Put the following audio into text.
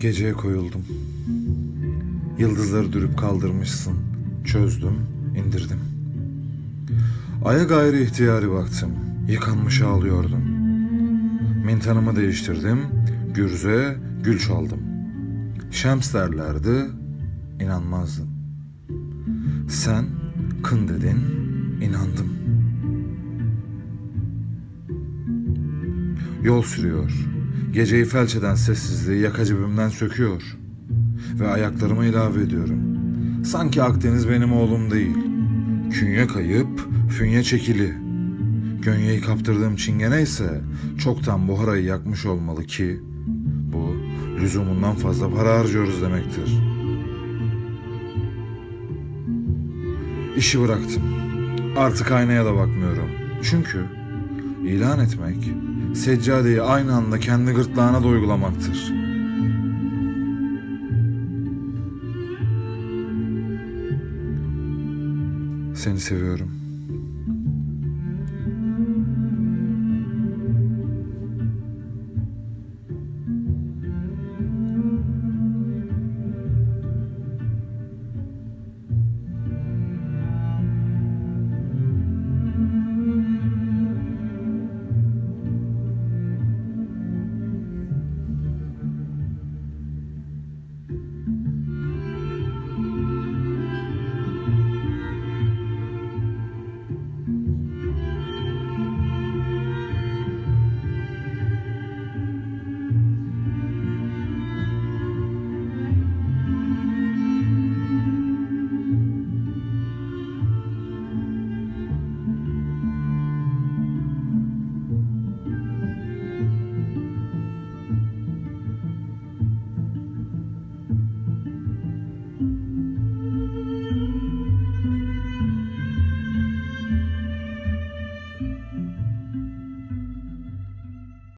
Geceye koyuldum. Yıldızları dürüp kaldırmışsın. Çözdüm, indirdim. Aya gayri ihtiyari baktım. Yıkanmış ağlıyordum. Mintanımı değiştirdim. Gürze, gül çaldım. Şems derlerdi, inanmazdın. Sen kın dedin, inandım. Yol sürüyor. Geceyi felç eden sessizliği yaka cebimden söküyor. Ve ayaklarıma ilave ediyorum. Sanki Akdeniz benim oğlum değil. Künye kayıp, fünye çekili. Gönyeyi kaptırdığım çingene ise çoktan buharayı yakmış olmalı ki bu lüzumundan fazla para harcıyoruz demektir. İşi bıraktım. Artık aynaya da bakmıyorum. Çünkü ilan etmek seccadeyi aynı anda kendi gırtlağına da uygulamaktır. Seni seviyorum.